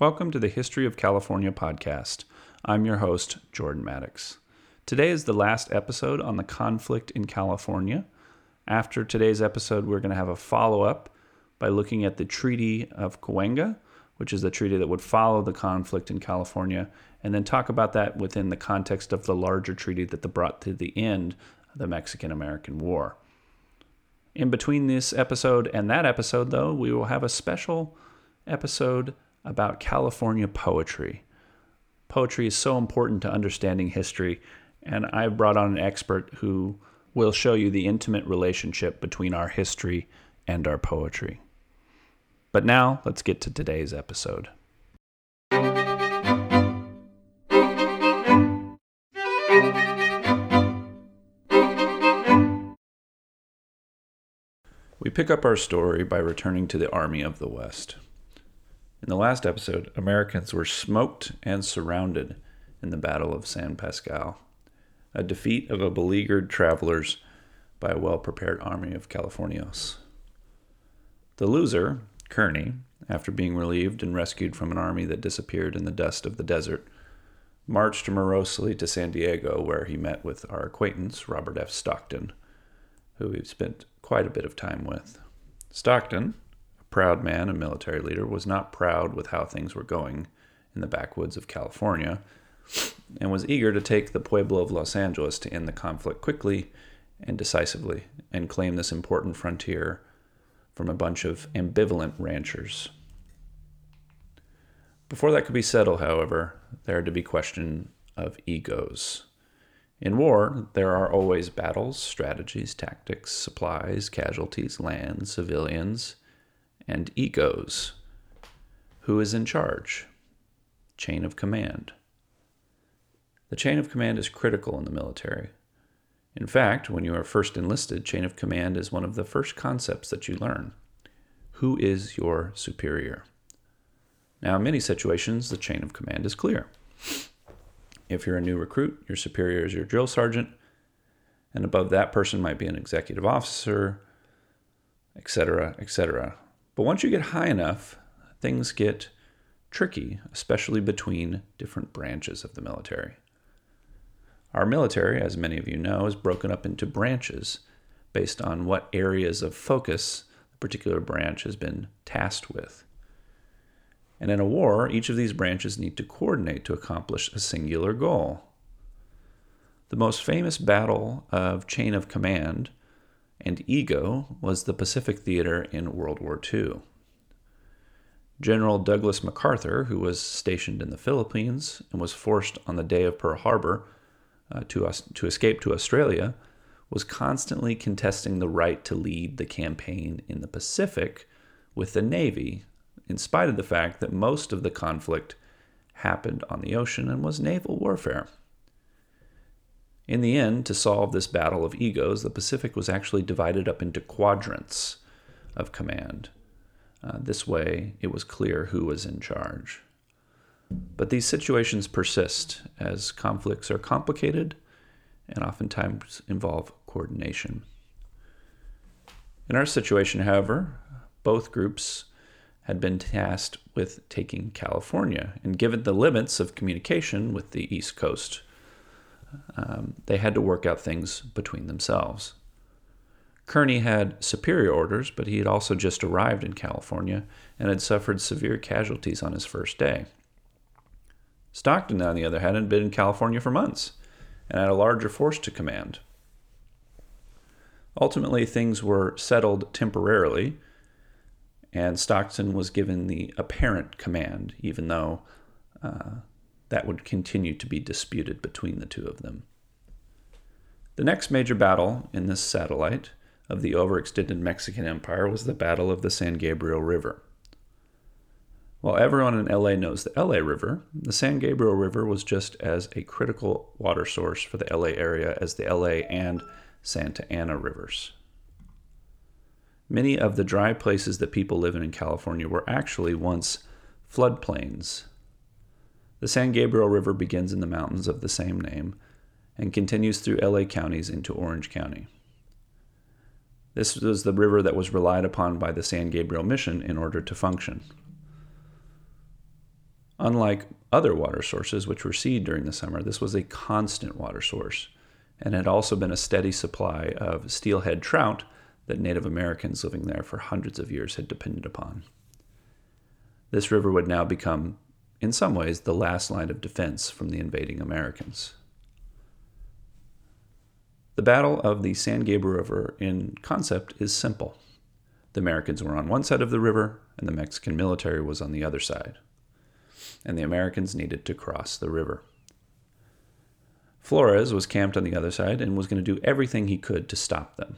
Welcome to the History of California podcast. I'm your host, Jordan Maddox. Today is the last episode on the conflict in California. After today's episode, we're going to have a follow up by looking at the Treaty of Cahuenga, which is the treaty that would follow the conflict in California, and then talk about that within the context of the larger treaty that brought to the end the Mexican American War. In between this episode and that episode, though, we will have a special episode about California poetry. Poetry is so important to understanding history, and I've brought on an expert who will show you the intimate relationship between our history and our poetry. But now, let's get to today's episode. We pick up our story by returning to the Army of the West. In the last episode, Americans were smoked and surrounded in the Battle of San Pasqual, a defeat of a beleaguered travelers by a well prepared army of Californios. The loser, Kearny, after being relieved and rescued from an army that disappeared in the dust of the desert, marched morosely to San Diego, where he met with our acquaintance, Robert F. Stockton, who we've spent quite a bit of time with. Stockton, proud man and military leader, was not proud with how things were going in the backwoods of California and was eager to take the Pueblo of Los Angeles to end the conflict quickly and decisively and claim this important frontier from a bunch of ambivalent ranchers. Before that could be settled, however, there had to be question of egos. In war, there are always battles, strategies, tactics, supplies, casualties, land, civilians, and egos. Who is in charge? Chain of command. The chain of command is critical in the military. In fact, when you are first enlisted, chain of command is one of the first concepts that you learn. Who is your superior? Now, in many situations, the chain of command is clear. If you're a new recruit, your superior is your drill sergeant, and above that person might be an executive officer, etc., etc. But once you get high enough, things get tricky, especially between different branches of the military. Our military, as many of you know, is broken up into branches based on what areas of focus the particular branch has been tasked with. And in a war, each of these branches need to coordinate to accomplish a singular goal. The most famous battle of chain of command and ego was the Pacific Theater in World War II. General Douglas MacArthur, who was stationed in the Philippines and was forced on the day of Pearl Harbor uh, to, us, to escape to Australia, was constantly contesting the right to lead the campaign in the Pacific with the Navy, in spite of the fact that most of the conflict happened on the ocean and was naval warfare. In the end, to solve this battle of egos, the Pacific was actually divided up into quadrants of command. Uh, this way, it was clear who was in charge. But these situations persist as conflicts are complicated and oftentimes involve coordination. In our situation, however, both groups had been tasked with taking California, and given the limits of communication with the East Coast um, they had to work out things between themselves. Kearny had superior orders, but he had also just arrived in California and had suffered severe casualties on his first day. Stockton, on the other hand, had been in California for months and had a larger force to command. Ultimately, things were settled temporarily, and Stockton was given the apparent command, even though uh, that would continue to be disputed between the two of them. The next major battle in this satellite of the overextended Mexican Empire was the Battle of the San Gabriel River. While everyone in LA knows the LA River, the San Gabriel River was just as a critical water source for the LA area as the LA and Santa Ana rivers. Many of the dry places that people live in in California were actually once floodplains the San Gabriel River begins in the mountains of the same name and continues through LA counties into Orange County. This was the river that was relied upon by the San Gabriel Mission in order to function. Unlike other water sources which recede during the summer, this was a constant water source and had also been a steady supply of steelhead trout that Native Americans living there for hundreds of years had depended upon. This river would now become, in some ways, the last line of defense from the invading Americans. The Battle of the San Gabriel River in concept is simple. The Americans were on one side of the river, and the Mexican military was on the other side. And the Americans needed to cross the river. Flores was camped on the other side and was going to do everything he could to stop them.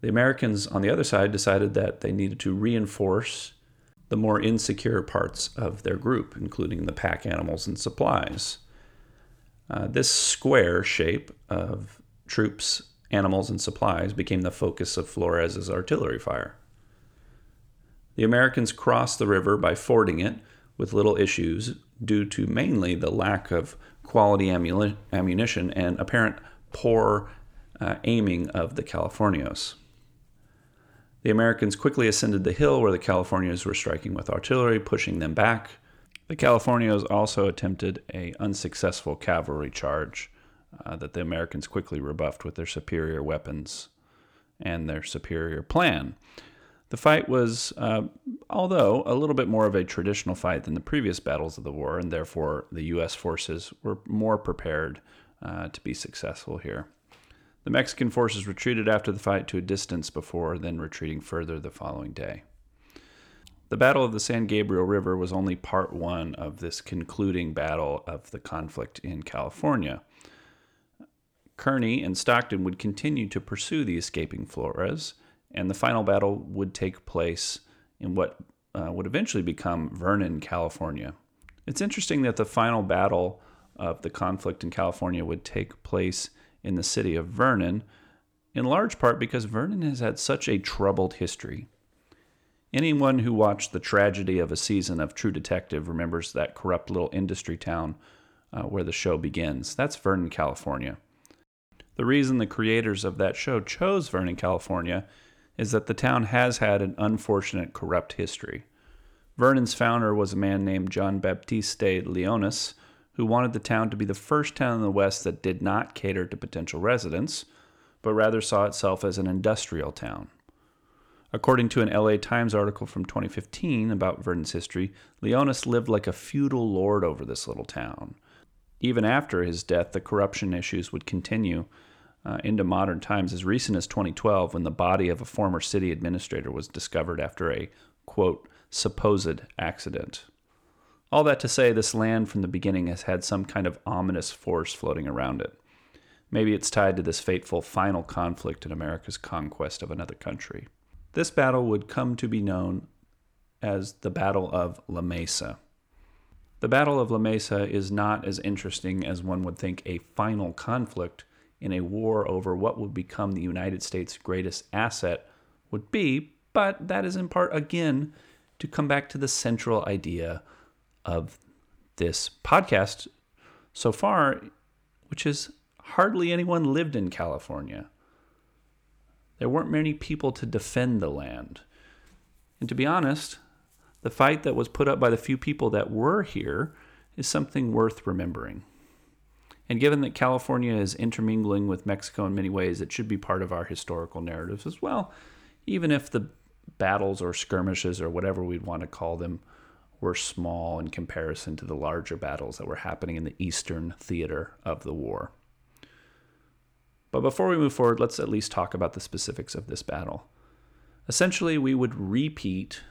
The Americans on the other side decided that they needed to reinforce the more insecure parts of their group, including the pack animals and supplies. Uh, this square shape of troops, animals, and supplies became the focus of Flores's artillery fire. The Americans crossed the river by fording it with little issues due to mainly the lack of quality ammunition and apparent poor uh, aiming of the Californios. The Americans quickly ascended the hill where the Californios were striking with artillery, pushing them back. The Californios also attempted a unsuccessful cavalry charge uh, that the Americans quickly rebuffed with their superior weapons and their superior plan. The fight was, uh, although a little bit more of a traditional fight than the previous battles of the war, and therefore the U.S. forces were more prepared uh, to be successful here. The Mexican forces retreated after the fight to a distance before then retreating further the following day. The Battle of the San Gabriel River was only part one of this concluding battle of the conflict in California. Kearny and Stockton would continue to pursue the escaping Flores, and the final battle would take place in what uh, would eventually become Vernon, California. It's interesting that the final battle of the conflict in California would take place in the city of Vernon, in large part because Vernon has had such a troubled history. Anyone who watched the tragedy of a season of True Detective remembers that corrupt little industry town uh, where the show begins. That's Vernon, California. The reason the creators of that show chose Vernon, California is that the town has had an unfortunate corrupt history. Vernon's founder was a man named John Baptiste Leonis, who wanted the town to be the first town in the West that did not cater to potential residents, but rather saw itself as an industrial town. According to an LA Times article from 2015 about Vernon's history, Leonis lived like a feudal lord over this little town. Even after his death, the corruption issues would continue uh, into modern times as recent as 2012 when the body of a former city administrator was discovered after a, quote, supposed accident. All that to say, this land from the beginning has had some kind of ominous force floating around it. Maybe it's tied to this fateful final conflict in America's conquest of another country. This battle would come to be known as the Battle of La Mesa. The Battle of La Mesa is not as interesting as one would think a final conflict in a war over what would become the United States' greatest asset would be, but that is in part, again, to come back to the central idea of this podcast so far, which is hardly anyone lived in California. There weren't many people to defend the land. And to be honest, the fight that was put up by the few people that were here is something worth remembering. And given that California is intermingling with Mexico in many ways, it should be part of our historical narratives as well, even if the battles or skirmishes or whatever we'd want to call them were small in comparison to the larger battles that were happening in the eastern theater of the war. But before we move forward, let's at least talk about the specifics of this battle. Essentially, we would repeat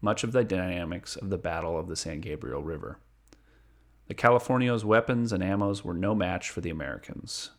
much of the dynamics of the Battle of the San Gabriel River. The Californios' weapons and ammos were no match for the Americans.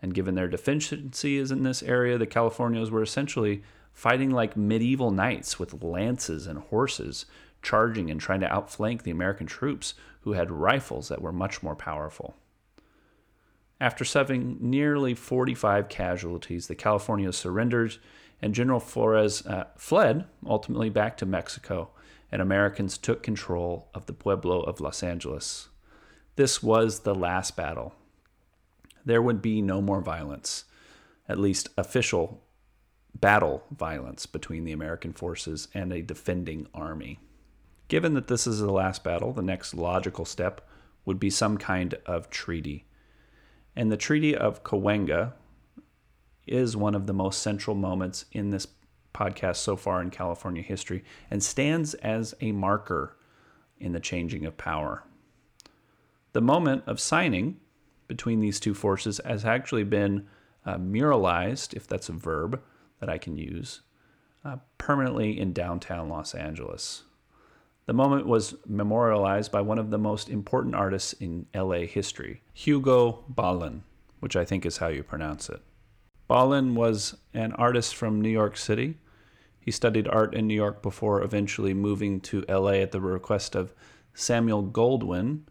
And given their deficiencies in this area, the Californios were essentially fighting like medieval knights with lances and horses, charging and trying to outflank the American troops, who had rifles that were much more powerful. After suffering nearly 45 casualties, the Californios surrendered, and General Flores uh, fled, ultimately back to Mexico, and Americans took control of the Pueblo of Los Angeles. This was the last battle. There would be no more violence, at least official battle violence between the American forces and a defending army. Given that this is the last battle, the next logical step would be some kind of treaty. And the Treaty of Cahuenga is one of the most central moments in this podcast so far in California history and stands as a marker in the changing of power. The moment of signing between these two forces has actually been uh, muralized, if that's a verb that I can use, uh, permanently in downtown Los Angeles. The moment was memorialized by one of the most important artists in LA history, Hugo Ballin, which I think is how you pronounce it. Ballin was an artist from New York City. He studied art in New York before eventually moving to LA at the request of Samuel Goldwyn.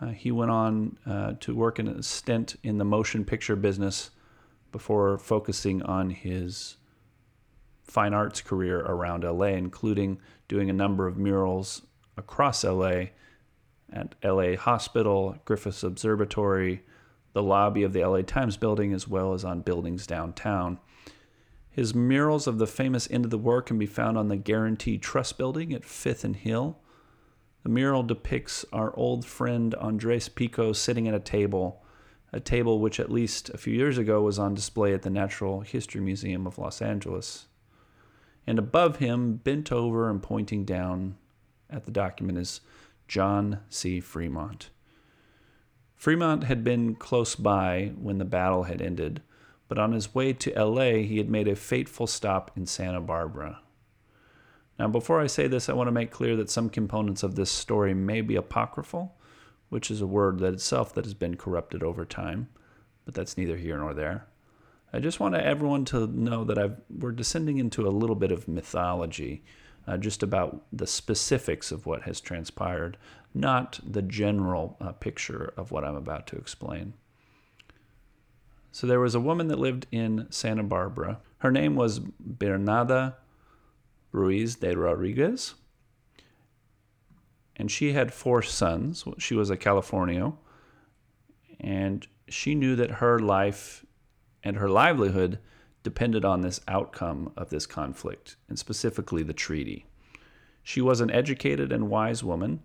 Uh, he went on uh, to work in a stint in the motion picture business before focusing on his fine arts career around LA, including doing a number of murals across LA at LA Hospital, Griffith Observatory, the lobby of the LA Times building, as well as on buildings downtown. His murals of the famous End of the War can be found on the Guarantee Trust building at 5th and Hill. The mural depicts our old friend Andres Pico sitting at a table, a table which at least a few years ago was on display at the Natural History Museum of Los Angeles. And above him, bent over and pointing down at the document, is John C. Fremont. Fremont had been close by when the battle had ended, but on his way to LA, he had made a fateful stop in Santa Barbara. Now, before I say this, I want to make clear that some components of this story may be apocryphal, which is a word that itself that has been corrupted over time, but that's neither here nor there. I just want everyone to know that I've, we're descending into a little bit of mythology, uh, just about the specifics of what has transpired, not the general uh, picture of what I'm about to explain. So there was a woman that lived in Santa Barbara. Her name was Bernarda Ruiz de Rodriguez. And she had four sons. She was a Californio. And she knew that her life and her livelihood depended on this outcome of this conflict, and specifically the treaty. She was an educated and wise woman,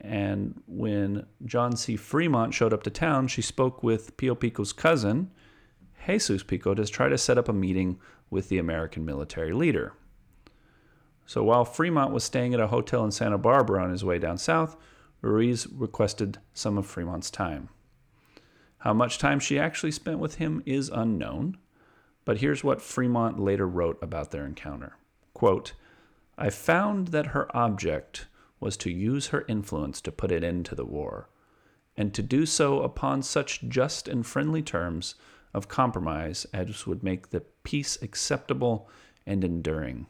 and when John C. Fremont showed up to town, she spoke with Pio Pico's cousin, Jesus Pico, to try to set up a meeting with the American military leader. So while Fremont was staying at a hotel in Santa Barbara on his way down south, Ruiz requested some of Fremont's time. How much time she actually spent with him is unknown, but here's what Fremont later wrote about their encounter. Quote, I found that her object was to use her influence to put an end to the war, and to do so upon such just and friendly terms of compromise as would make the peace acceptable and enduring.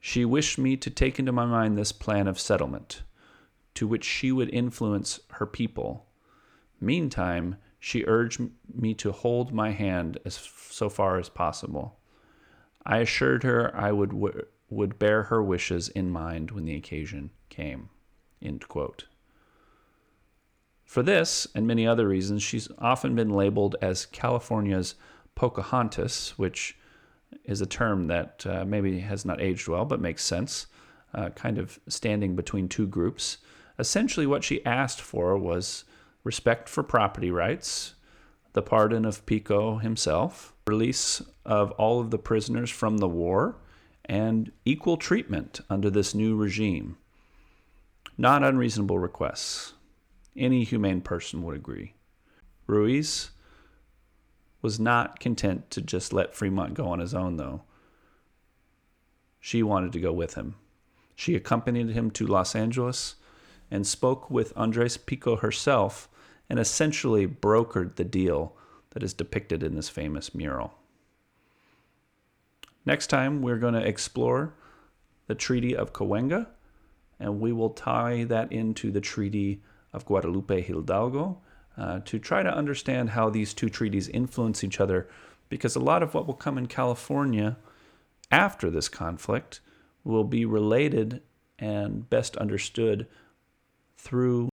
She wished me to take into my mind this plan of settlement, to which she would influence her people. Meantime, she urged me to hold my hand as so far as possible. I assured her I would would bear her wishes in mind when the occasion came. For this and many other reasons, she's often been labeled as California's Pocahontas, which is a term that uh, maybe has not aged well, but makes sense, uh, kind of standing between two groups. Essentially, what she asked for was respect for property rights, the pardon of Pico himself, release of all of the prisoners from the war, and equal treatment under this new regime. Not unreasonable requests. Any humane person would agree. Ruiz was not content to just let Fremont go on his own, though. She wanted to go with him. She accompanied him to Los Angeles and spoke with Andres Pico herself and essentially brokered the deal that is depicted in this famous mural. Next time, we're going to explore the Treaty of Cahuenga, and we will tie that into the Treaty of Guadalupe Hidalgo uh, to try to understand how these two treaties influence each other, because a lot of what will come in California after this conflict will be related and best understood through